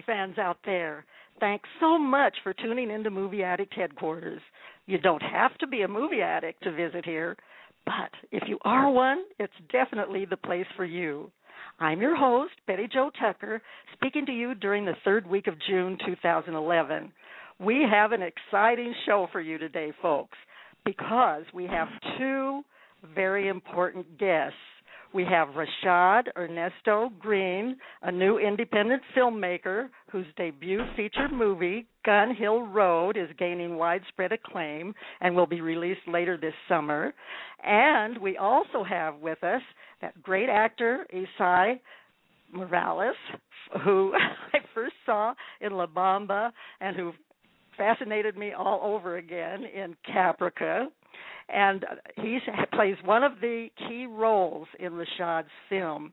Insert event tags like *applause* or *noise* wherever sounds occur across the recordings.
movie fans out there. Thanks so much for tuning into Movie Addict headquarters. You don't have to be a movie addict to visit here, but if you are one, it's definitely the place for you. I'm your host, Betty Jo Tucker, speaking to you during the third week of June 2011. We have an exciting show for you today, folks, because we have two very important guests. We have Rashaad Ernesto Green, a new independent filmmaker whose debut feature movie, Gun Hill Road, is gaining widespread acclaim and will be released later this summer. And we also have with us that great actor, Esai Morales, who *laughs* I first saw in La Bamba and who fascinated me all over again in Caprica and uh, he *laughs* plays one of the key roles in Rashaad's film.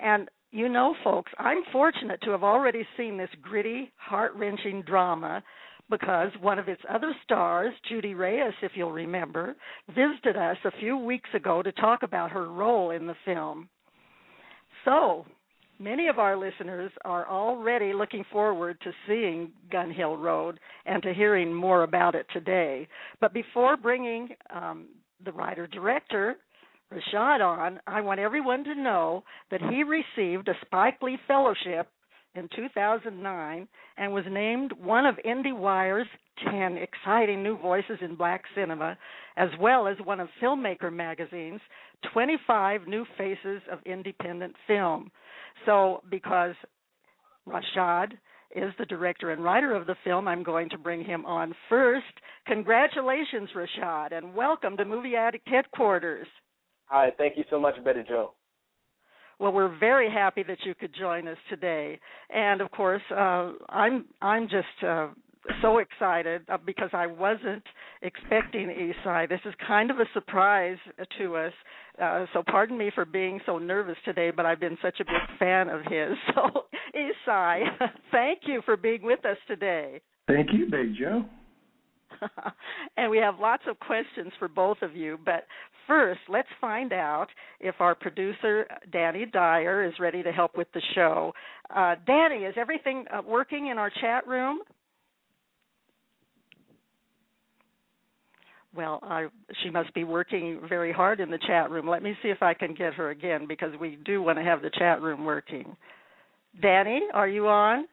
And you know, folks, I'm fortunate to have already seen this gritty, heart wrenching drama because one of its other stars, Judy Reyes, if you'll remember, visited us a few weeks ago to talk about her role in the film. So, many of our listeners are already looking forward to seeing Gun Hill Road and to hearing more about it today. But before bringing um, the writer director, Rashaad, on, I want everyone to know that he received a Spike Lee Fellowship in 2009 and was named one of IndieWire's 10 exciting new voices in black cinema, as well as one of Filmmaker magazine's 25 new faces of independent film. So, because Rashaad is the director and writer of the film, I'm going to bring him on first. Congratulations, Rashaad, and welcome to Movie Addict headquarters. Hi, thank you so much, Betty Jo. Well, we're very happy that you could join us today, and of course, uh, I'm I'm just uh, so excited uh, because I wasn't expecting Esai. This is kind of a surprise to us. Uh, so pardon me for being so nervous today, but I've been such a big fan of his. *laughs* So Esai, *laughs* thank you for being with us today. Thank you, Big Joe. *laughs* and we have lots of questions for both of you, but first, let's find out if our producer Danny Dyer is ready to help with the show. Uh, Danny, is everything uh, working in our chat room? Well, I, she must be working very hard in the chat room. Let me see if I can get her again because we do want to have the chat room working. Danny, are you on?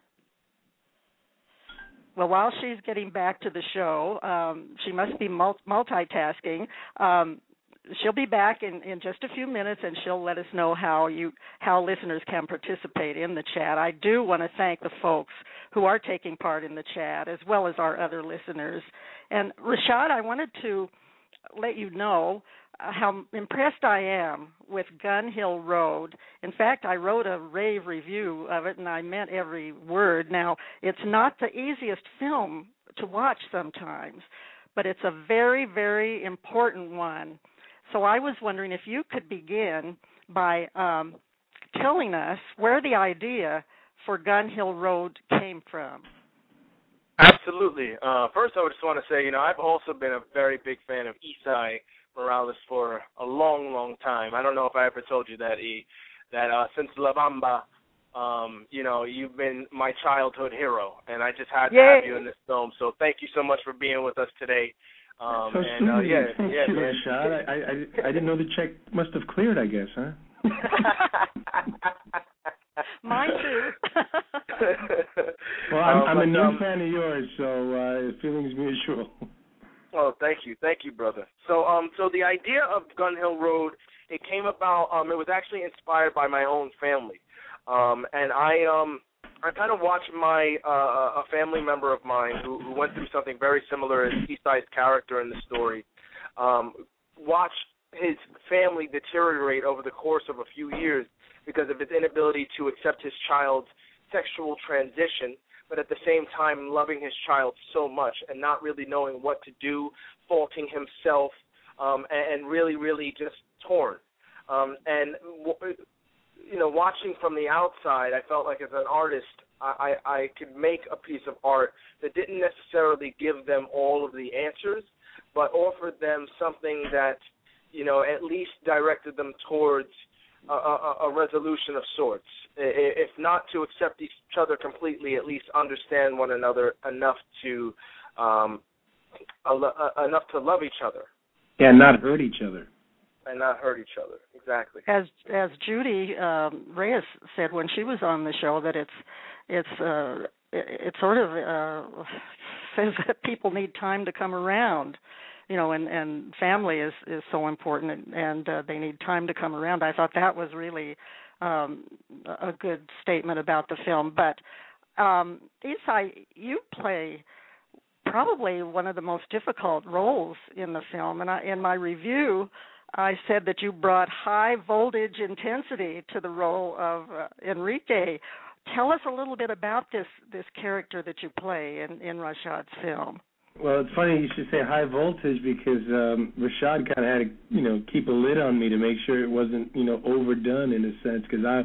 Well, while she's getting back to the show, um, she must be multitasking. Um, she'll be back in, in just a few minutes, and she'll let us know how you how listeners can participate in the chat. I do want to thank the folks who are taking part in the chat, as well as our other listeners. And Rashaad, I wanted to let you know how impressed I am with Gun Hill Road. In fact, I wrote a rave review of it and I meant every word. Now, it's not the easiest film to watch sometimes, but it's a very, very important one. So I was wondering if you could begin by um, telling us where the idea for Gun Hill Road came from. Absolutely. Uh, first, I just want to say, you know, I've also been a very big fan of Esai Morales for a long, long time. I don't know if I ever told you that he that uh, since La Bamba, um, you know, you've been my childhood hero, and I just had to have you in this film. So thank you so much for being with us today. Um, so and uh, yeah, Thank *laughs* yeah, you, man. Rashaad. I, I, I didn't know the check must have cleared. I guess, huh? *laughs* *laughs* Mine too. well, I'm, Um, I'm a new um, fan of yours, so uh, feelings mutual. Oh, thank you, thank you, brother. So, um, so the idea of Gun Hill Road, it came about. Um, it was actually inspired by my own family, um, and I, um, I kind of watched my uh, a family member of mine who, who went through something very similar as Esai's character in the story. Um, watch his family deteriorate over the course of a few years because of his inability to accept his child's sexual transition, but at the same time loving his child so much and not really knowing what to do, faulting himself, um, and, and really, really just torn. Um, and you know, watching from the outside, I felt like as an artist, I, I, I could make a piece of art that didn't necessarily give them all of the answers, but offered them something that, you know, at least directed them towards a, a, a resolution of sorts. If not to accept each other completely, at least understand one another enough to um, enough to love each other. Yeah, not hurt each other and not hurt each other. Exactly. As as Judy um, Reyes said when she was on the show, that it's it's uh, it, it sort of uh, *laughs* says that people need time to come around. You know, and and family is is so important, and, and uh, they need time to come around. I thought that was really um, a good statement about the film. But um, Esai, you play probably one of the most difficult roles in the film, and I, in my review, I said that you brought high voltage intensity to the role of uh, Enrique. Tell us a little bit about this this character that you play in in Rashaad's film. Well, it's funny you should say high voltage because um Rashaad kind of had to, you know, keep a lid on me to make sure it wasn't, you know, overdone in a sense because I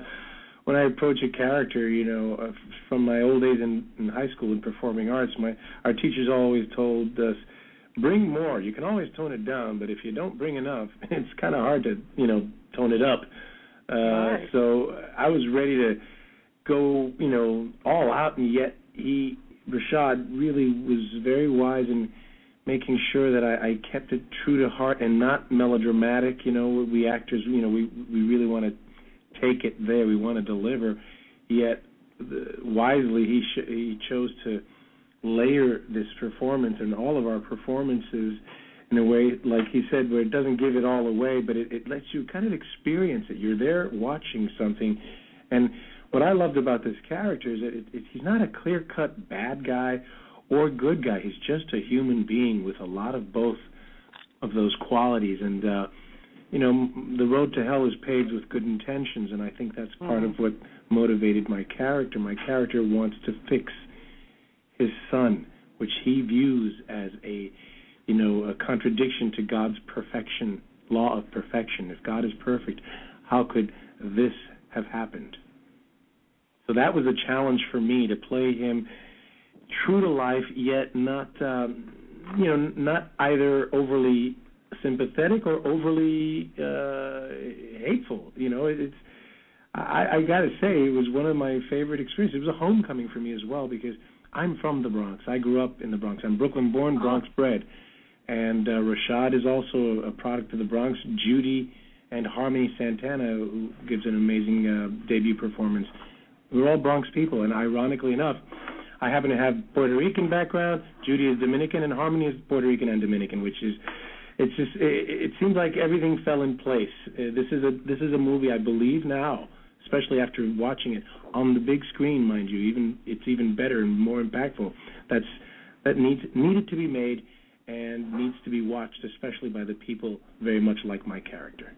when I approach a character, you know, uh, from my old days in, in high school in performing arts, my our teachers always told us bring more. You can always tone it down, but if you don't bring enough, *laughs* it's kind of hard to you know tone it up. Uh, right. So I was ready to go you know all out, and yet he Rashaad really was very wise in making sure that I, I kept it true to heart and not melodramatic. You know, we actors, you know, we we really want to take it there. We want to deliver. Yet, the, wisely, he sh- he chose to layer this performance and all of our performances in a way, like he said, where it doesn't give it all away, but it, it lets you kind of experience it. You're there watching something, and what I loved about this character is that it, it, he's not a clear-cut bad guy or good guy. He's just a human being with a lot of both of those qualities, and uh, you know, the road to hell is paved with good intentions, and I think that's part mm-hmm. of what motivated my character. My character wants to fix his son, which he views as a you know a contradiction to God's perfection, law of perfection. If God is perfect, how could this have happened? So that was a challenge for me to play him true to life, yet not um, you know not either overly sympathetic or overly uh, hateful. You know, it's I, I got to say it was one of my favorite experiences. It was a homecoming for me as well because I'm from the Bronx. I grew up in the Bronx. I'm Brooklyn born, Bronx bred. And uh, Rashaad is also a product of the Bronx. Judy and Harmony Santana, who gives an amazing uh, debut performance. We're all Bronx people, and ironically enough, I happen to have Puerto Rican background. Judy is Dominican, and Harmony is Puerto Rican and Dominican, which is it's just it, it seems like everything fell in place. Uh, this is a this is a movie I believe now especially after watching it on the big screen, mind you. Even it's even better and more impactful. That's that needs needed to be made and needs to be watched, especially by the people very much like my character.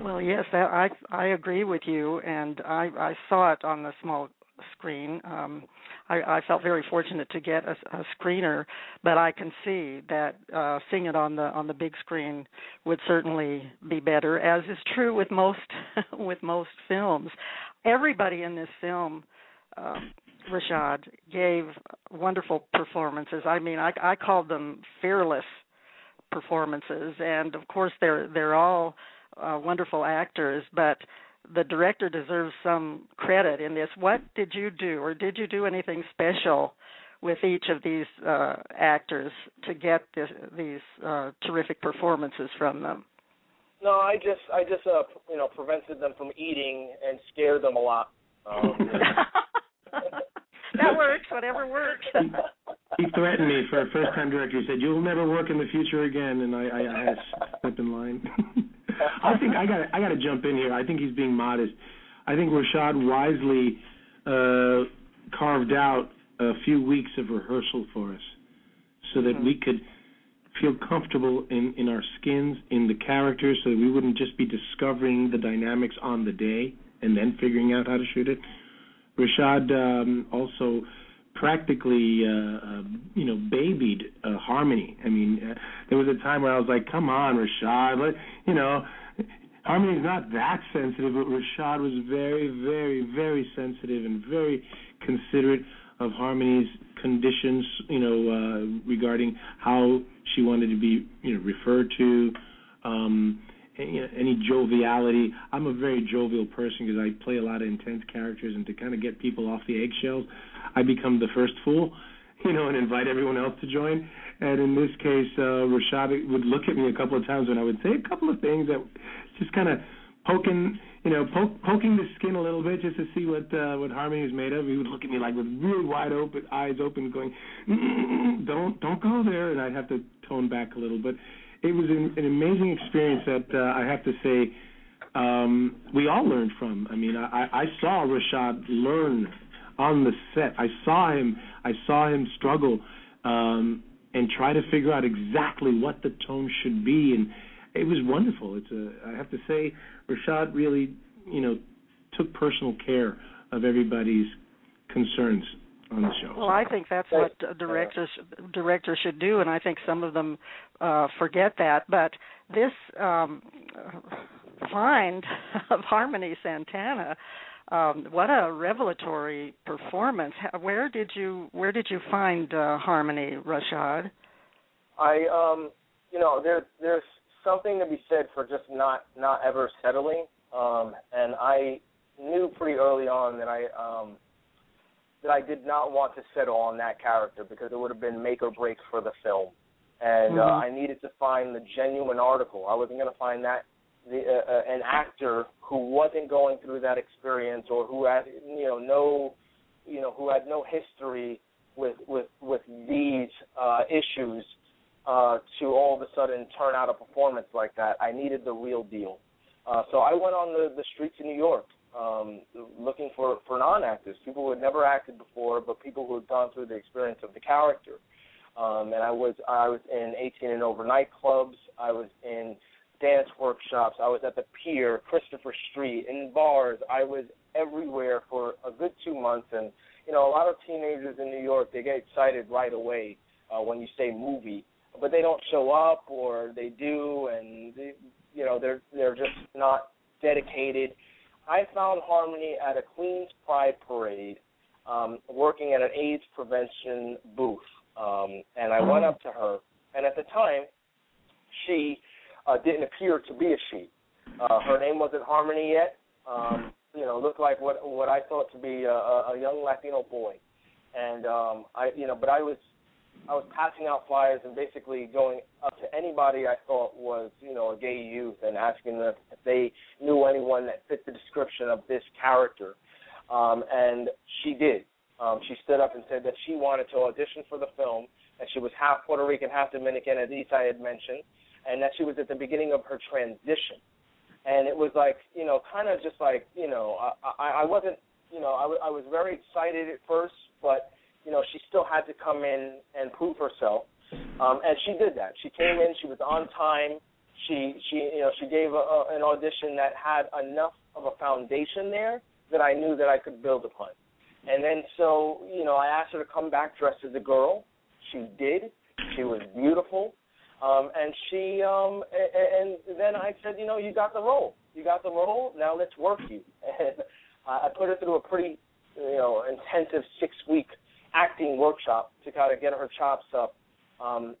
Well, yes, I I agree with you, and I I saw it on the small screen. Um, I, I felt very fortunate to get a, a screener, but I can see that uh, seeing it on the on the big screen would certainly be better, as is true with most *laughs* with most films. Everybody in this film. Um, Rashaad gave wonderful performances. I mean, I, I called them fearless performances, and of course they're they're all uh, wonderful actors. But the director deserves some credit in this. What did you do, or did you do anything special with each of these uh, actors to get this, these uh, terrific performances from them? No, I just I just uh, you know prevented them from eating and scared them a lot. Um, *laughs* that works. Whatever works. he threatened me for a first time director. He said, "You'll never work in the future again," and I, I, I had to step in line. *laughs* I think I got I got to jump in here. I think he's being modest. I think Rashaad wisely uh, carved out a few weeks of rehearsal for us so that Mhm. we could feel comfortable in in our skins, in the characters, so that we wouldn't just be discovering the dynamics on the day and then figuring out how to shoot it. Rashaad um, also practically, uh, uh, you know, babied uh, Harmony. I mean, uh, there was a time where I was like, "Come on, Rashaad, let, you know." Harmony's not that sensitive, but Rashaad was very, very, very sensitive and very considerate of Harmony's conditions, you know, uh, regarding how she wanted to be, you know, referred to, um, any, any joviality. I'm a very jovial person because I play a lot of intense characters, and to kind of get people off the eggshells, I become the first fool, *laughs* you know, and invite everyone else to join. And in this case, uh, Rashaad would look at me a couple of times when I would say a couple of things that just kind of poking, you know, poke, poking the skin a little bit just to see what uh, what Harmony is made of. He would look at me like with really wide open eyes open, going, "Don't don't go there," and I'd have to tone back a little. But it was an, an amazing experience that uh, I have to say um, we all learned from. I mean, I, I saw Rashaad learn on the set. I saw him. I saw him struggle um, and try to figure out exactly what the tone should be, and it was wonderful. It's a. I have to say, Rashaad really, you know, took personal care of everybody's concerns on the show. Well, I think that's what directors directors should do, and I think some of them uh, forget that. But this um, find *laughs* of Harmony Santana, um, what a revelatory performance! Where did you where did you find uh, Harmony, Rashaad? I um you know there there's something to be said for just not not ever settling. Um and I knew pretty early on that I um that I did not want to settle on that character because it would have been make or break for the film. And uh, Mhm. I needed to find the genuine article. I wasn't going to find that the uh, uh, an actor who wasn't going through that experience or who had you know no you know who had no history with with with these uh issues uh to all of a sudden turn out a performance like that. I needed the real deal. Uh so I went on the the streets of New York um looking for for non-actors, people who had never acted before but people who had gone through the experience of the character. Um and I was I was in 18 and over nightclubs, I was in dance workshops, I was at the pier, Christopher Street, in bars. I was everywhere for a good 2 months and you know, a lot of teenagers in New York, they get excited right away uh, when you say movie, but they don't show up, or they do, and they, you know, they're they're just not dedicated. I found Harmony at a Queens Pride parade, um, working at an AIDS prevention booth, um, and I went up to her, and at the time, she uh, didn't appear to be a she. Uh, her name wasn't Harmony yet. Um, you know, looked like what what I thought to be a, a young Latino boy, and um, I, you know, but I was I was passing out flyers and basically going up to anybody I thought was, you know, a gay youth and asking them if they knew anyone that fit the description of this character. Um, and she did. Um, she stood up and said that she wanted to audition for the film, and she was half Puerto Rican, half Dominican, as Esai had mentioned, and that she was at the beginning of her transition. And it was like, you know, kind of just like, you know, I, I, I wasn't, you know, I, w- I was very excited at first, but you know, she still had to come in and prove herself. Um, and she did that. She came in, she was on time. She she you know, she gave a, a, an audition that had enough of a foundation there that I knew that I could build upon. And then so, you know, I asked her to come back dressed as a girl. She did. She was beautiful. Um, and she um and, and then I said, you know, you got the role. You got the role. Now let's work you. *laughs* And I put her through a pretty, you know, intensive six week acting workshop to kind of get her chops up. Um,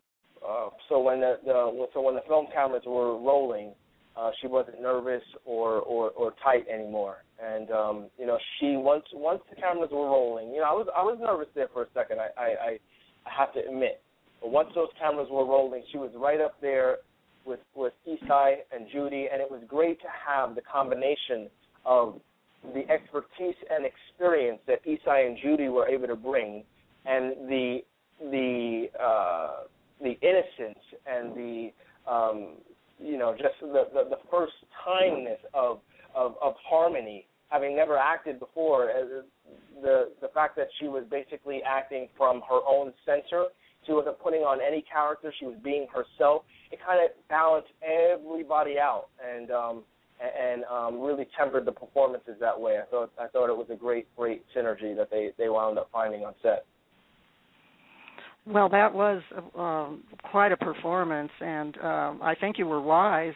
uh, so when the, the so when the film cameras were rolling, uh, she wasn't nervous or, or or tight anymore. And um, you know, she once once the cameras were rolling, you know, I was I was nervous there for a second. I, I, I have to admit, but once those cameras were rolling, she was right up there with with Esai and Judy, and it was great to have the combination of the expertise and experience that Esai and Judy were able to bring, and the the uh, the innocence and the um, you know just the, the the first timeness of, of of harmony having never acted before, uh, the the fact that she was basically acting from her own center. She wasn't putting on any character. She was being herself. It kind of balanced everybody out and um, and um, really tempered the performances that way. I thought I thought it was a great great synergy that they they wound up finding on set. Well, that was um, quite a performance, and um, I think you were wise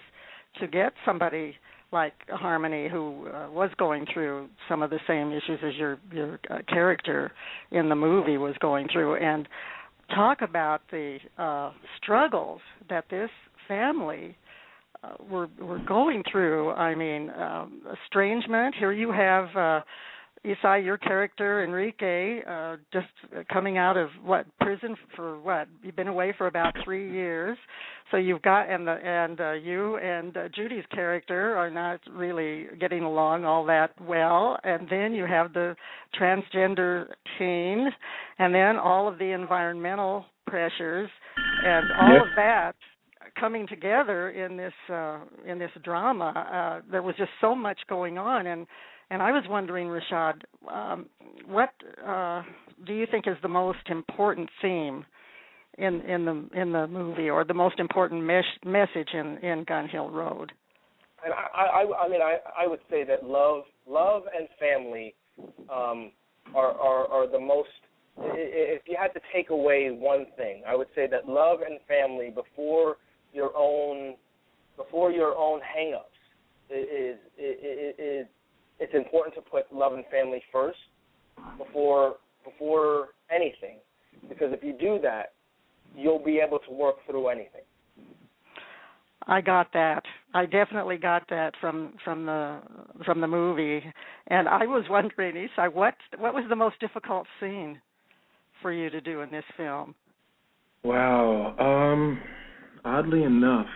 to get somebody like Harmony, who uh, was going through some of the same issues as your your uh, character in the movie was going through, and talk about the uh, struggles that this family uh, were were going through. I mean, um, estrangement. Here you have. Uh, Esai, your character Enrique, uh, just coming out of what prison for what? You've been away for about three years, so you've got and the and uh, you and uh, Judy's character are not really getting along all that well, and then you have the transgender teen, and then all of the environmental pressures, and all yes. of that coming together in this uh, in this drama. Uh, there was just so much going on, and and I was wondering, Rashaad, um, what uh, do you think is the most important theme in in the in the movie, or the most important mes- message in in Gun Hill Road? And I, I, I mean, I, I would say that love, love and family um, are, are are the most. If you had to take away one thing, I would say that love and family before your own before your own hangups is is is it's important to put love and family first before before anything because if you do that you'll be able to work through anything I got that. I definitely got that from from the from the movie, and I was wondering, Esai, what what was the most difficult scene for you to do in this film? Wow. Um, oddly enough,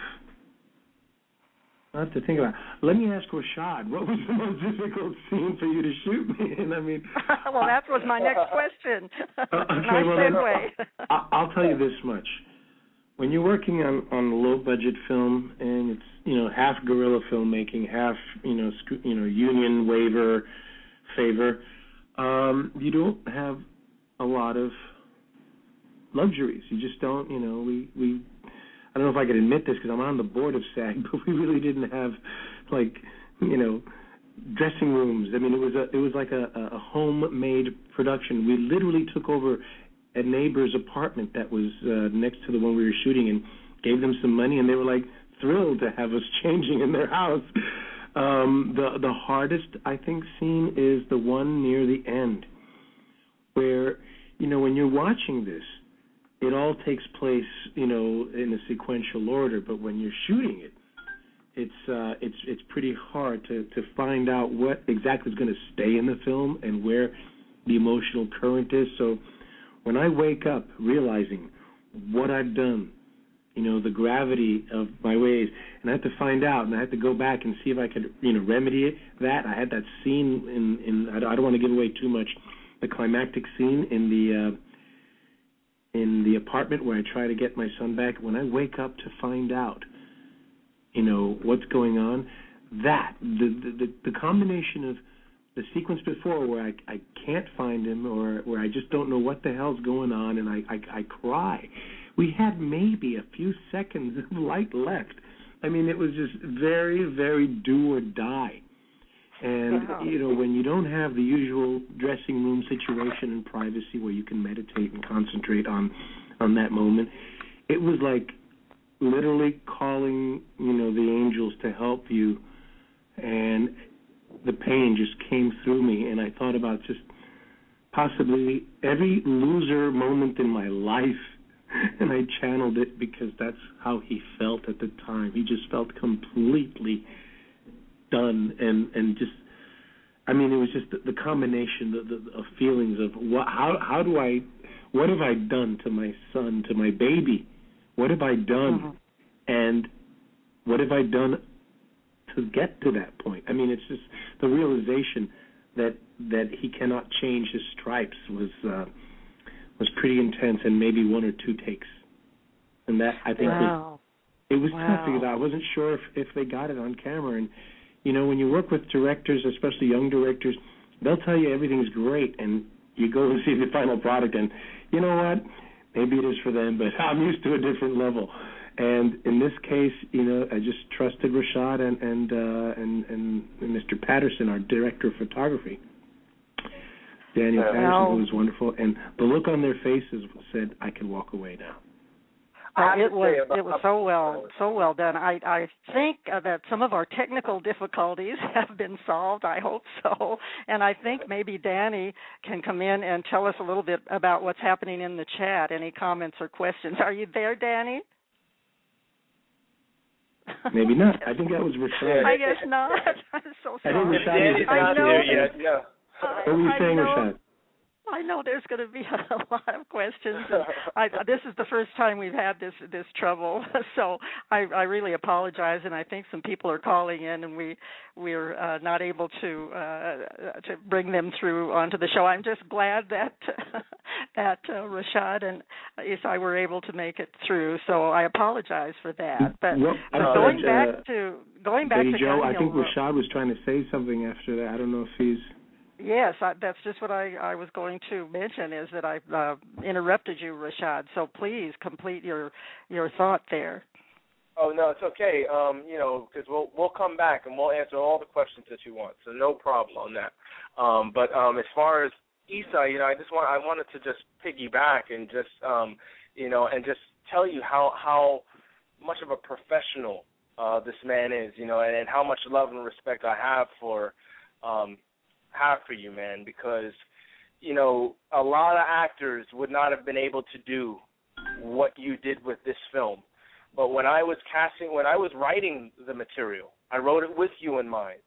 I have to think about. It. Let me ask Rashaad, what was the most difficult scene for you to shoot me in? I mean, *laughs* well, that was my next question. *laughs* Okay, nice well, segue. I, I'll tell you this much: when you're working on on a low budget film and it's you know half guerrilla filmmaking, half you know sc- you know union waiver favor, um, you don't have a lot of luxuries. You just don't. You know, we we I don't know if I could admit this because I'm on the board of SAG, *laughs* but we really didn't have like you know dressing rooms. I mean, it was a it was like a, a homemade production. We literally took over a neighbor's apartment that was uh, next to the one we were shooting and gave them some money, and they were like thrilled to have us *laughs* changing in their house. Um, the the hardest I think scene is the one near the end, where you know when you're watching this, it all takes place, you know, in a sequential order. But when you're shooting it, it's uh, it's it's pretty hard to to find out what exactly is going to stay in the film and where the emotional current is. So when I wake up realizing what I've done, you know, the gravity of my ways, and I have to find out, and I have to go back and see if I could, you know, remedy it. That I had that scene in in I don't want to give away too much, the climactic scene in the. Uh, in the apartment where I try to get my son back, when I wake up to find out, you know, what's going on, that the the the combination of the sequence before where I I can't find him or where I just don't know what the hell's going on and I I, I cry. We had maybe a few seconds of light left. I mean, it was just very very do or die. And Wow. you know, when you don't have the usual dressing room situation and privacy where you can meditate and concentrate on on that moment, it was like literally calling, you know, the angels to help you and the pain just came through me and I thought about just possibly every loser moment in my life *laughs* and I channeled it because that's how he felt at the time. He just felt completely done and and just I mean it was just the, the combination of, the, of feelings of what how how do I what have I done to my son to my baby? What have I done? And what have I done to get to that point? I mean it's just the realization that that he cannot change his stripes was uh was pretty intense and maybe one or two takes. And that I think was it was Wow. tough because I wasn't sure if if they got it on camera, and you know, when you work with directors, especially young directors, they'll tell you everything's great, and you go *laughs* and see the final product, and you know what? Maybe it is for them, but *laughs* I'm used to a different level. And in this case, you know, I just trusted Rashaad and and uh, and, and Mr. Patterson, our director of photography, Daniel. Patterson, Well- who was wonderful, and the look on their faces said, "I can walk away now." I have Uh, it was it was so well so well done. I I think uh, that some of our technical difficulties *laughs* have been solved. I hope so, and I think maybe Danny can come in and tell us a little bit about what's happening in the chat. Any comments or questions? Are you there, Danny? Maybe not. I think that was *laughs* Rashaad. I guess not. *laughs* I'm so I think. Rashaad Danny's is- I not know. there yet. Yeah. I- What were you saying, know. Rashaad? *laughs* I know there's going to be *laughs* a lot of questions. *laughs* I, this is the first time we've had this this trouble, so I, I really apologize. And I think some people are calling in, and we we're uh, not able to uh, to bring them through onto the show. I'm just glad that that uh, Rashaad and Esai were able to make it through. So I apologize for that. But, I but going uh, back to going back Betty to Joe, I think Rashaad was trying to say something after that. I don't know if he's. Yes, I, that's just what I, I was going to mention is that I uh, interrupted you, Rashaad. So please complete your your thought there. Oh no, it's okay. Um, you know, because we'll we'll come back and we'll answer all the questions that you want. So no problem on that. Um, but um, as far as Esai, you know, I just want I wanted to just piggyback and just um, you know, and just tell you how how much of a professional uh, this man is, you know, and, and how much love and respect I have for um, have for you, man, because you know a lot of actors would not have been able to do what you did with this film. But when I was casting, when I was writing the material, I wrote it with you in mind.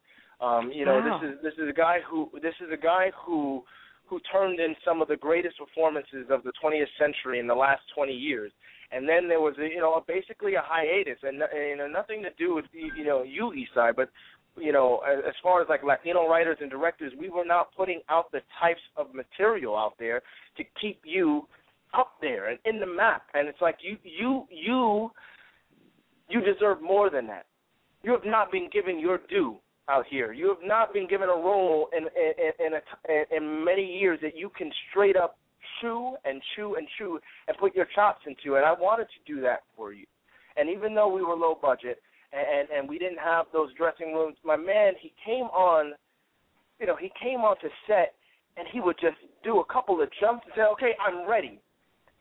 Um, you know, Wow. this is this is a guy who this is a guy who who turned in some of the greatest performances of the 20th century in the last 20 years. And then there was, a, you know, basically a hiatus, and you know, nothing to do with you know you, Esai, but you know, as, far as like Latino writers and directors, we were not putting out the types of material out there to keep you up there and in the map. And it's like you, you, you, you deserve more than that. You have not been given your due out here. You have not been given a role in in in, a, in many years that you can straight up chew and chew and chew and put your chops into. And I wanted to do that for you. And even though we were low budget and and we didn't have those dressing rooms, my man he came on, you know, he came onto set and he would just do a couple of jumps and say, "Okay, I'm ready,"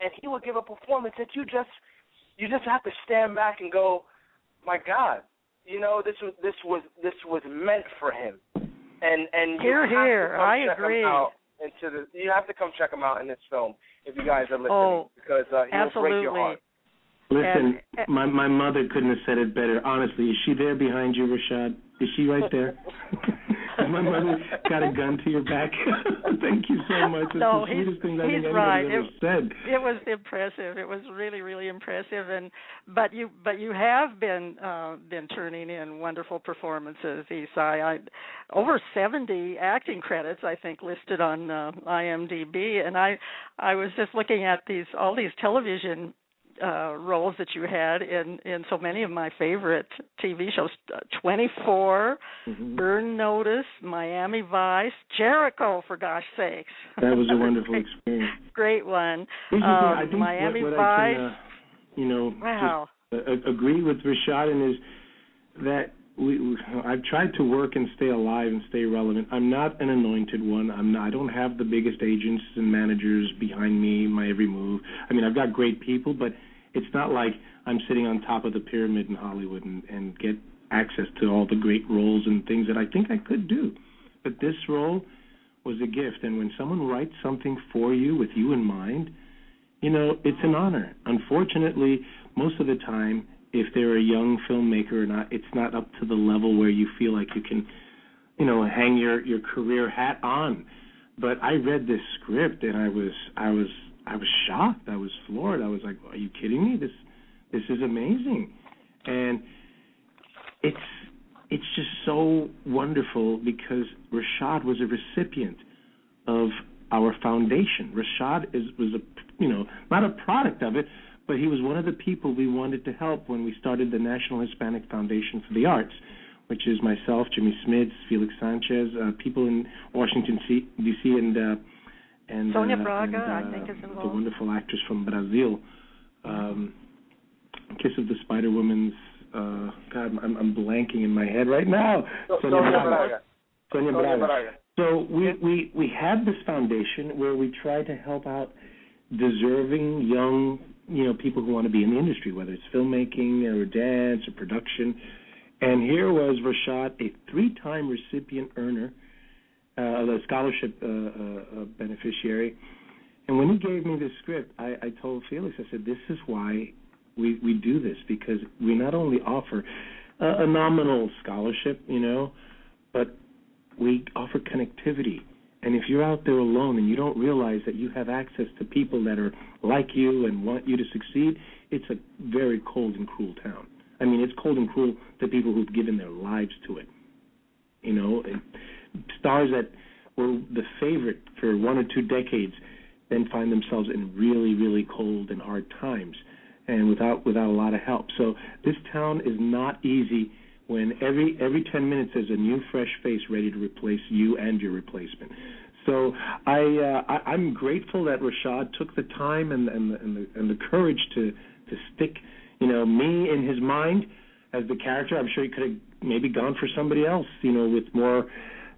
and he would give a performance that you just you just have to stand back and go, "My God." You know this was this was this was meant for him, and and you Hear, have to hear. come I agree. Into the, you have to come check him out in this film if you guys are listening Oh, because uh, he'll break your Absolutely. heart. Listen, And- my my mother couldn't have said it better. Honestly, is she there behind you, Rashaad? Is she right there? *laughs* My mother got a gun to your back? *laughs* Thank you so much. It's No, the he's- sweetest thing I he's think right. ever said. It was impressive. It was really, really impressive. And but you but you have been uh, been turning in wonderful performances, Esai. I, over seventy acting credits, I think, listed on uh, IMDb. And I I was just looking at these all these television uh roles that you had in in so many of my favorite TV shows uh, 24 Mhm. Burn Notice Miami Vice Jericho for gosh sakes That was a *laughs* wonderful experience. great one Here's the thing, um, I think Miami what, what Vice I can, uh, you know, wow just, uh, agree with Rashaad and is that we, we I've tried to work and stay alive and stay relevant. I'm not an anointed one. I'm not, I don't have the biggest agents and managers behind me, my every move. I mean, I've got great people, but it's not like I'm sitting on top of the pyramid in Hollywood and, and get access to all the great roles and things that I think I could do. But this role was a gift, and when someone writes something for you with you in mind, you know, it's an honor. Unfortunately, most of the time, if they're a young filmmaker or not, it's not up to the level where you feel like you can, you know, hang your your career hat on. But I read this script and I was I was I was shocked. I was floored. I was like, "Are you kidding me? This this is amazing." And it's it's just so wonderful because Rashaad was a recipient of our foundation. Rashaad is was a you know not a product of it, but he was one of the people we wanted to help when we started the National Hispanic Foundation for the Arts. which is myself, Jimmy Smits, Felix Sanchez, uh, people in Washington D.C. and uh, and Sonia uh, Braga, and, I think, is involved. the wonderful actress from Brazil. Um, Kiss of the Spider Woman's. Uh, God, I'm, I'm blanking in my head right now. So, Sonia Sonia Braga. Braga. Sonia Sonia Braga. Braga. So we, we, we had this foundation where we try to help out deserving young, you know, people who want to be in the industry, whether it's filmmaking or dance or production. And here was Rashaad, a three-time recipient earner, uh, a scholarship uh, uh, uh, beneficiary. And when he gave me this script, I, I told Felix, I said, this is why we, we do this, because we not only offer a, a nominal scholarship, you know, but we offer connectivity. And if you're out there alone and you don't realize that you have access to people that are like you and want you to succeed, it's a very cold and cruel town. I mean, it's cold and cruel to people who've given their lives to it. You know, and stars that were the favorite for one or two decades then find themselves in really, really cold and hard times and without without a lot of help. So this town is not easy when every every 10 minutes there's a new fresh face ready to replace you and your replacement. So I, uh, I I'm grateful that Rashaad took the time and and the, and the and the courage to to stick, you know, me in his mind as the character. I'm sure he could have maybe gone for somebody else, you know, with more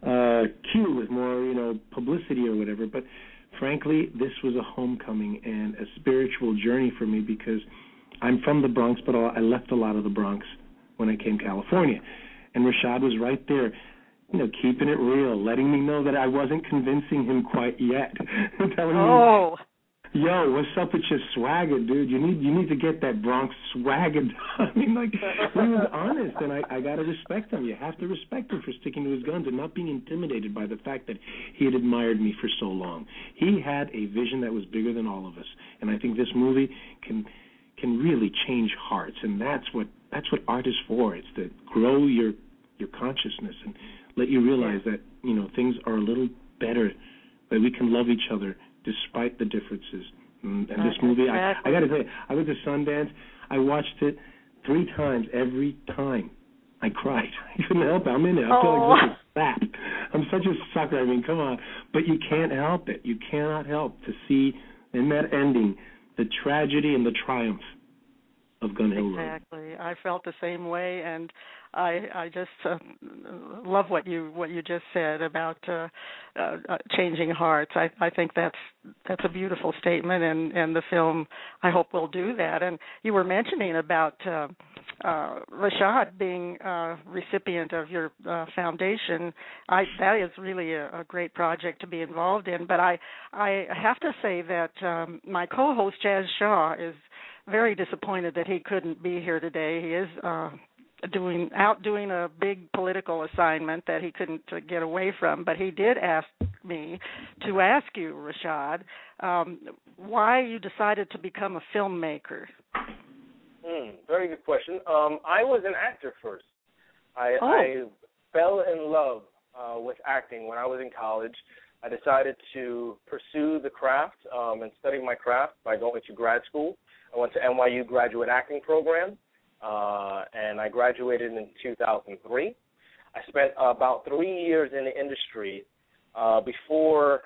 uh cue, with more, you know, publicity or whatever, but frankly, this was a homecoming and a spiritual journey for me because I'm from the Bronx, but I left a lot of the Bronx when I came to California. And Rashaad was right there, you know, keeping it real, letting me know that I wasn't convincing him quite yet, *laughs* telling Oh, me, "Yo, what's up with your swagger, dude? You need you need to get that Bronx swagger." *laughs* I mean, like he was honest, and I I gotta respect him. You have to respect him for sticking to his guns and not being intimidated by the fact that he had admired me for so long. He had a vision that was bigger than all of us, and I think this movie can can really change hearts, and that's what that's what art is for. It's to grow your your consciousness and let you realize that you know things are a little better, that we can love each other despite the differences. And, and this movie, I, I got to tell you, I went to Sundance. I watched it three times. Every time, I cried. *laughs* I couldn't help it. I'm in it. I feel Oh. like such a sap. I'm such a sucker. I mean, come on. But you can't help it. You cannot help to see in that ending the tragedy and the triumph Gun Hill Road. exactly. I felt the same way, and I I just uh, love what you what you just said about uh, uh, uh, changing hearts. I I think that's that's a beautiful statement, and and the film I hope will do that. And you were mentioning about. Uh, uh, Rashaad being uh, recipient of your uh, foundation, I, that is really a, a great project to be involved in. But I, I have to say that um, my co-host Jazz Shaw is very disappointed that he couldn't be here today. He is uh, doing out doing a big political assignment that he couldn't uh, get away from. But he did ask me to ask you, Rashaad, um, why you decided to become a filmmaker. Hmm, very good question. Um, I was an actor first. I, Oh. I fell in love uh, with acting when I was in college. I decided to pursue the craft um, and study my craft by going to grad school. I went to NYU graduate acting program, uh, and I graduated in 2003. I spent about three years in the industry uh, before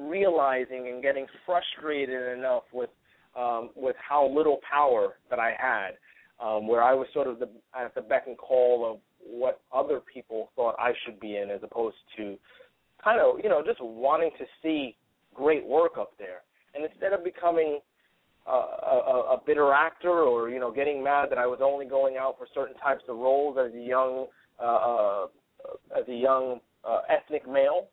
realizing and getting frustrated enough with um, with how little power that I had, um, where I was sort of the, at the beck and call of what other people thought I should be in, as opposed to kind of you know just wanting to see great work up there. And instead of becoming a, a, a bitter actor or you know getting mad that I was only going out for certain types of roles as a young uh, uh, as a young uh, ethnic male,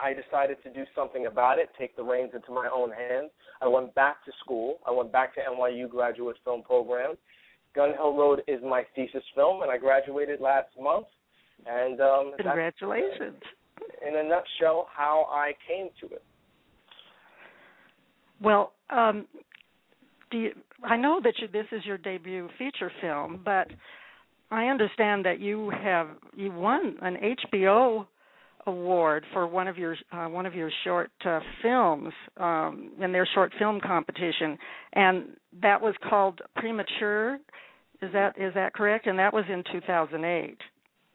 I decided to do something about it, take the reins into my own hands. I went back to school. I went back to NYU graduate film program. Gun Hill Road is my thesis film, and I graduated last month. And um, Congratulations. in a nutshell, how I came to it. Well, um, do you, I know that you, this is your debut feature film, but I understand that you have you won an HBO award for one of your uh, one of your short uh, films um, in their short film competition, and that was called Premature. Is that is that correct? And that was in 2008.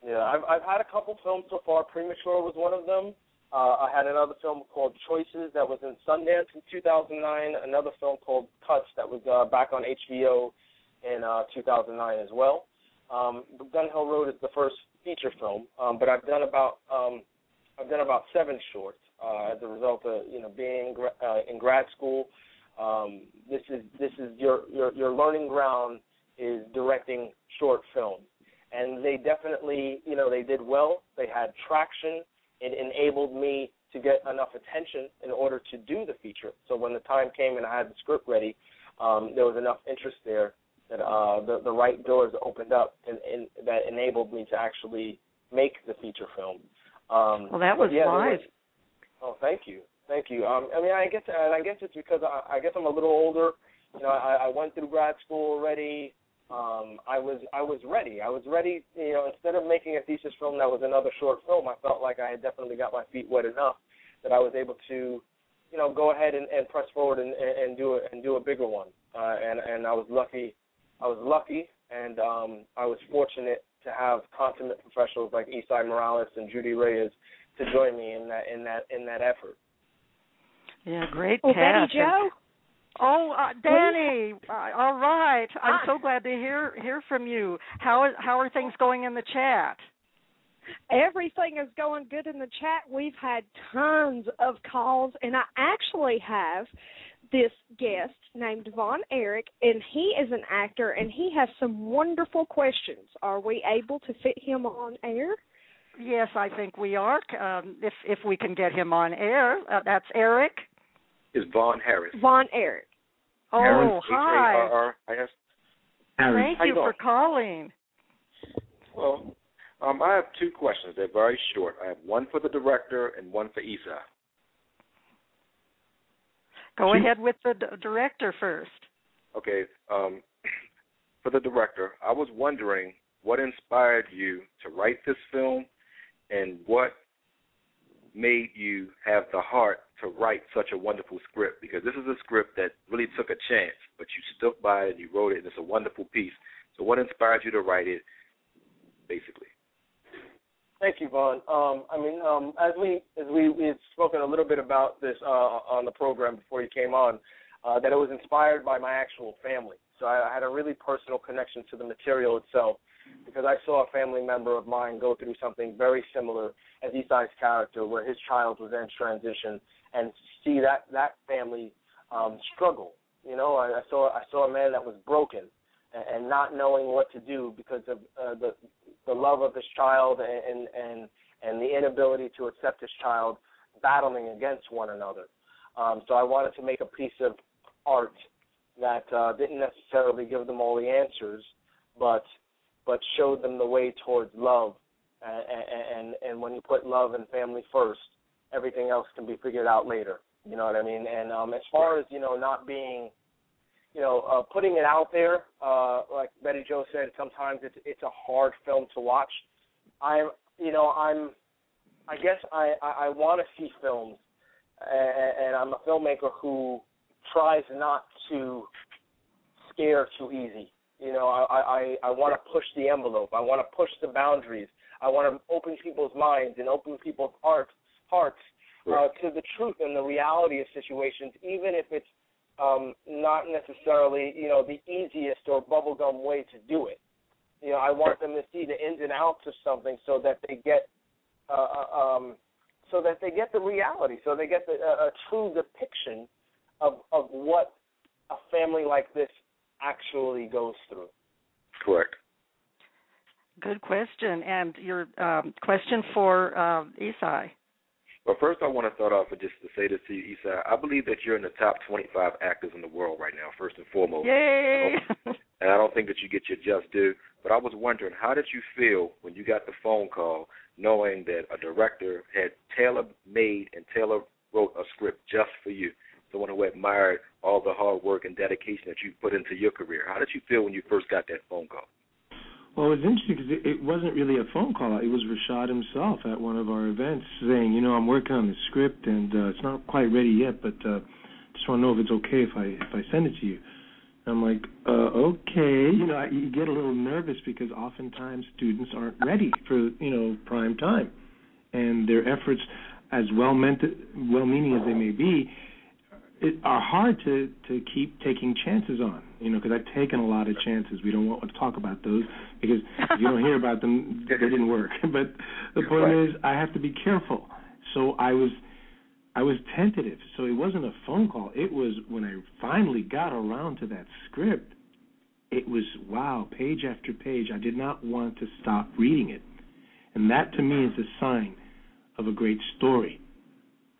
Yeah, I've I've had a couple films so far. Premature was one of them. Uh, I had another film called Choices that was in Sundance in 2009. Another film called Cuts that was uh, back on HBO in uh, 2009 as well. Um, Gun Hill Road is the first feature film, um, but I've done about um, I've done about seven shorts uh, as a result of you know being uh, in grad school. Um, this is this is your your your learning ground is directing short films, and they definitely you know they did well. They had traction. It enabled me to get enough attention in order to do the feature. So when the time came and I had the script ready, um, there was enough interest there that uh, the the right doors opened up and, and that enabled me to actually make the feature film. Um, well, that was yeah, wise. Oh, thank you, thank you. Um, I mean, I guess, and I guess it's because I, I guess I'm a little older. You know, I, I went through grad school already. Um, I was I was ready. I was ready. You know, instead of making a thesis film that was another short film, I felt like I had definitely got my feet wet enough that I was able to, you know, go ahead and, and press forward and, and, and do it and do a bigger one. Uh, and and I was lucky. I was lucky, and um, I was fortunate to have consummate professionals like Esai Morales and Judy Reyes to join me in that in that in that effort. Yeah, great well, cast. Betty Jo. Oh, uh, Danny. Uh, all right. I'm so glad to hear hear from you. How how are things going in the chat? Everything is going good in the chat. We've had tons of calls, and I actually have this guest named Vaughn Eric, and he is an actor, and he has some wonderful questions. Are we able to fit him on air? Yes, I think we are. Um, if if we can get him on air, uh, that's Eric. Is Vaughn Harris? Vaughn Erich. Oh, Harris, hi. H-A-R-R-I-S. Thank you you for calling. Well, um, I have two questions. They're very short. I have one for the director and one for Esai. Go Shoot. ahead with the d- director first. Okay. Um, *clears throat* for the director, I was wondering what inspired you to write this film, and what made you have the heart to write such a wonderful script. Because this is a script that really took a chance, but you stuck by it and you wrote it, and it's a wonderful piece. So, what inspired you to write it, basically? Thank you, Vaughn. Um, I mean, um, as we as we we had spoken a little bit about this uh, on the program before you came on, uh, that it was inspired by my actual family. So I, I had a really personal connection to the material itself because I saw a family member of mine go through something very similar as Esai's character, where his child was in transition, and see that that family um, struggle. You know, I, I saw I saw a man that was broken and, and not knowing what to do because of uh, the the love of his child and and and the inability to accept his child battling against one another. Um, so I wanted to make a piece of art that uh, didn't necessarily give them all the answers, but but showed them the way towards love. And, and and when you put love and family first, everything else can be figured out later. You know what I mean? And um, as far as you know, not being you know, uh, putting it out there, uh, like Betty Jo said, sometimes it's it's a hard film to watch. I'm, you know, I'm, I guess I I, I want to see films, and, and I'm a filmmaker who tries not to scare too easy. You know, I I I want to push the envelope. I want to push the boundaries. I want to open people's minds and open people's hearts hearts uh, to the truth and the reality of situations, even if it's um, not necessarily, you know, the easiest or bubblegum way to do it. You know, I want them to see the ins and outs of something so that they get, uh, uh, um, so that they get the reality, so they get the, uh, a true depiction of of what a family like this actually goes through. Correct. Good question. And your um, question for uh, Esai. Well, first I want to start off with just to say this to you, Esai. I believe that you're in the top 25 actors in the world right now, first and foremost. Yay! and I don't think that you get your just due. But I was wondering, how did you feel when you got the phone call, knowing that a director had tailor made and tailor wrote a script just for you? Someone who admired all the hard work and dedication that you put into your career. How did you feel when you first got that phone call? Well, it was interesting because it, it wasn't really a phone call. It was Rashaad himself at one of our events saying, you know, I'm working on the script and uh, it's not quite ready yet, but uh, just want to know if it's okay if I if I send it to you. And I'm like, uh, okay. You know, I, you get a little nervous because oftentimes students aren't ready for you know prime time, and their efforts, as well meant, well meaning as they may be, it, are hard to to keep taking chances on. You know, because I've taken a lot of chances. We don't want to talk about those because if you don't hear about them, *laughs* they didn't work. *laughs* but the point Right. is, I have to be careful. So I was I was tentative. So it wasn't a phone call. It was when I finally got around to that script. It was wow, page after page. I did not want to stop reading it, and that to me is a sign of a great story.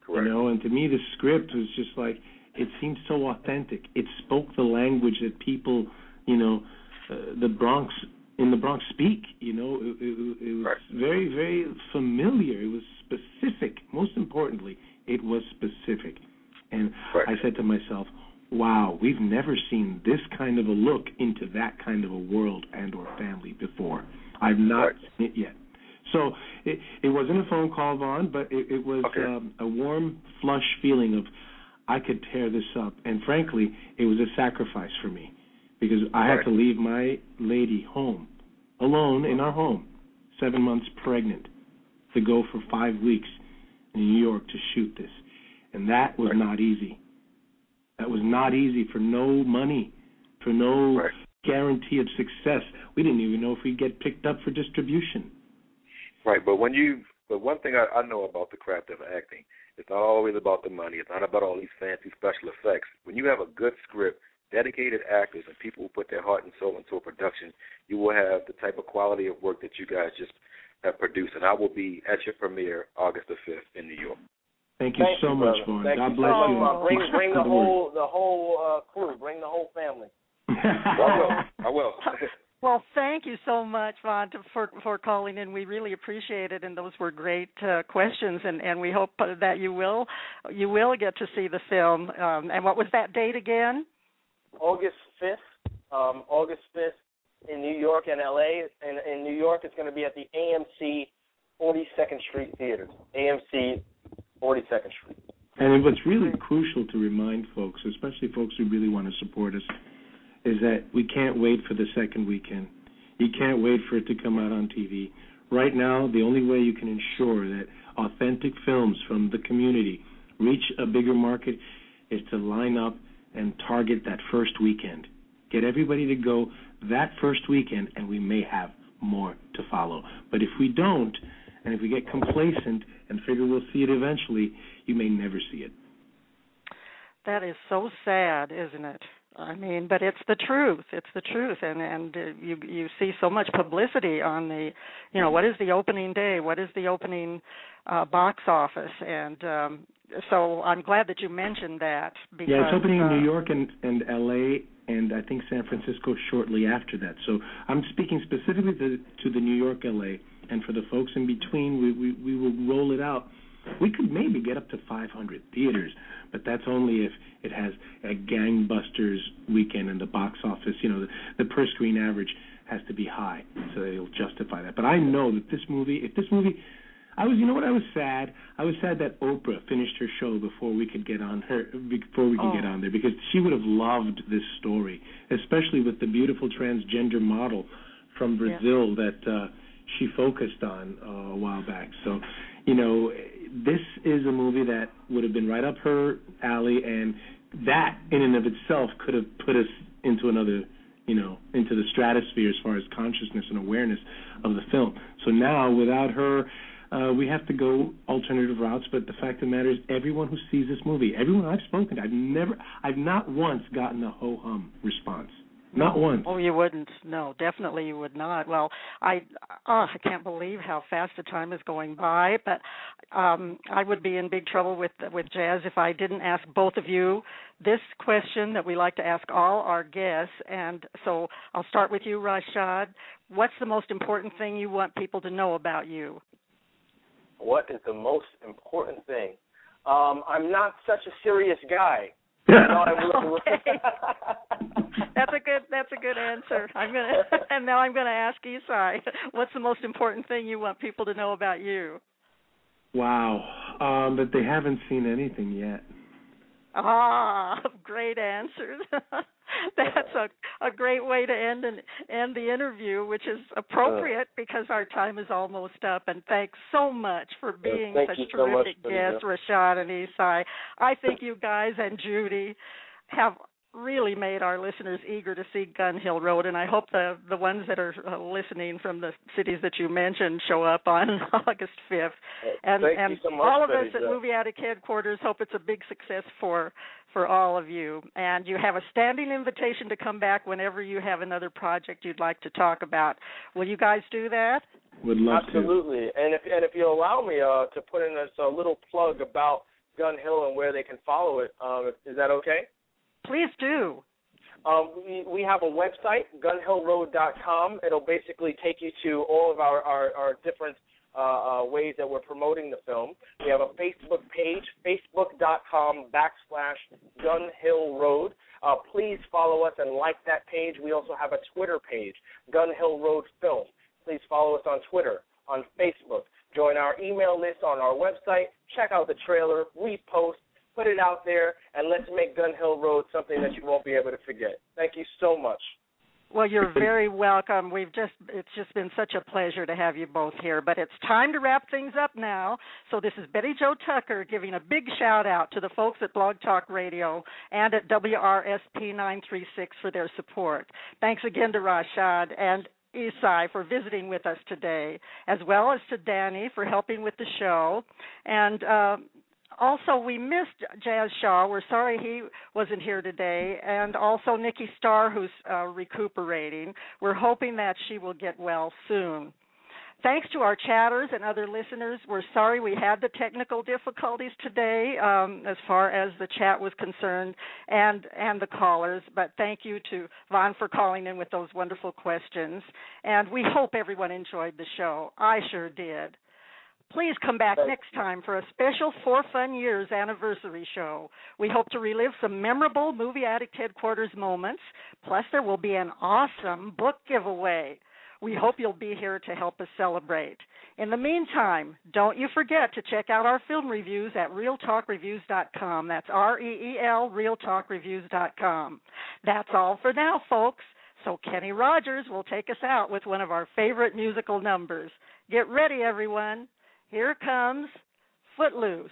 Correct. You know, and to me the script was just like it seemed so authentic. It spoke the language that people, you know, uh, the Bronx in the Bronx speak. You know, it, it, it was Right. very, very familiar. It was specific. Most importantly, it was specific. And Right. I said to myself, "Wow, we've never seen this kind of a look into that kind of a world and or family before. I've not Right. seen it yet." So it it wasn't a phone call, Vaughn, but it, it was Okay. um, a warm, flush feeling of I could tear this up. And frankly, it was a sacrifice for me because I had to leave my lady home alone in our home, seven months pregnant, to go for five weeks in New York to shoot this, and that was Right. not easy. That was not easy for no money, for no Right. guarantee of success. We didn't even know if we'd get picked up for distribution. Right, but when you, but one thing I, I know about the craft of acting, it's not always about the money. It's not about all these fancy special effects. When you have a good script, dedicated actors, and people who put their heart and soul into a production, you will have the type of quality of work that you guys just have produced. And I will be at your premiere August the fifth in New York. Thank you Thank so you, much, brother. Vaughn. God you bless so you. much. Bring, bring the Spread whole the whole uh, crew. Bring the whole family. I will. I will. *laughs* Well, thank you so much, Vaughn, for for calling in. We really appreciate it, and those were great uh, questions. And and we hope uh, that you will you will get to see the film. Um, and what was that date again? August fifth. Um, August fifth in New York and L.A. And in New York, it's going to be at the AMC 42nd Street Theater. AMC 42nd Street. And what's really crucial to remind folks, especially folks who really want to support us, is that we can't wait for the second weekend. You can't wait for it to come out on TV. Right now, the only way you can ensure that authentic films from the community reach a bigger market is to line up and target that first weekend. Get everybody to go that first weekend, and we may have more to follow. But if we don't, and if we get complacent and figure we'll see it eventually, you may never see it. That is so sad, isn't it? I mean, but it's the truth. It's the truth, and and uh, you you see so much publicity on the, you know, what is the opening day? What is the opening uh box office? And um so I'm glad that you mentioned that because yeah, it's opening uh, in New York and and L.A. and I think San Francisco shortly after that. So I'm speaking specifically to, to the New York, L.A. and for the folks in between, we, we we will roll it out. We could maybe get up to 500 theaters, but that's only if it has a gangbusters weekend in the box office. You know, the, the per screen average has to be high, so it'll justify that. But I know that this movie, if this movie I was, you know what? I was sad. I was sad that Oprah finished her show before we could get on her, before we could Oh. get on there, because she would have loved this story, especially with the beautiful transgender model from Yeah. Brazil that uh, she focused on uh, a while back. So, you know, this is a movie that would have been right up her alley, and that in and of itself could have put us into another you know, into the stratosphere as far as consciousness and awareness of the film. So now, without her, uh, we have to go alternative routes. But the fact of the matter is, everyone who sees this movie, everyone I've spoken to, I've never, I've not once gotten a ho hum response. Not once. Oh, you wouldn't. No, definitely you would not. Well, I oh, I can't believe how fast the time is going by. But um, I would be in big trouble with with jazz if I didn't ask both of you this question that we like to ask all our guests. And so I'll start with you, Rashaad. What's the most important thing you want people to know about you? What is the most important thing? Um, I'm not such a serious guy. *laughs* Okay. That's a good. That's a good answer. I'm gonna. *laughs* And now I'm gonna ask Esai. What's the most important thing you want people to know about you? Wow. Um, but they haven't seen anything yet. Ah, great answers. *laughs* *laughs* that's a a great way to end and end the interview, which is appropriate uh, because our time is almost up. And thanks so much for being uh, such so terrific guests, Rashaad and Esai. I think you guys and Judy have really made our listeners eager to see Gun Hill Road, and I hope the the ones that are uh, listening from the cities that you mentioned show up on *laughs* August fifth. And Thank and so much, all of Betty us at Movie Addict headquarters hope it's a big success for for all of you. And you have a standing invitation to come back whenever you have another project you'd like to talk about. Will you guys do that? Would love Absolutely. And if and if you allow me uh, to put in a, a little plug about Gun Hill and where they can follow it, um, is that okay? Please do. Um, we, we have a website, gunhillroad.com. It'll basically take you to all of our, our, our different uh, uh, ways that we're promoting the film. We have a Facebook page, facebook.com backslash Gun Hill Road. Uh, please follow us and like that page. We also have a Twitter page, Gun Hill Road Film. Please follow us on Twitter, on Facebook. Join our email list on our website. Check out the trailer, repost, put it out there, and let's make Gun Hill Road something that you won't be able to forget. Thank you so much. Well, you're very welcome. We've just it's just been such a pleasure to have you both here. But it's time to wrap things up now. So this is Betty Jo Tucker giving a big shout out to the folks at Blog Talk Radio and at WRSP 936 for their support. Thanks again to Rashaad and Esai for visiting with us today, as well as to Danny for helping with the show. And uh, also, we missed Jazz Shaw. We're sorry he wasn't here today, and also Nikki Starr, who's uh, recuperating. We're hoping that she will get well soon. Thanks to our chatters and other listeners. We're sorry we had the technical difficulties today, um, as far as the chat was concerned, and and the callers. But thank you to Vaughn for calling in with those wonderful questions. And we hope everyone enjoyed the show. I sure did. Please come back next time for a special Four Fun Years anniversary show. We hope to relive some memorable Movie Addict headquarters moments. Plus, there will be an awesome book giveaway. We hope you'll be here to help us celebrate. In the meantime, don't you forget to check out our film reviews at reeltalkreviews.com. That's R E E L, reeltalkreviews.com. That's all for now, folks. So Kenny Rogers will take us out with one of our favorite musical numbers. Get ready, everyone. Here comes Footloose.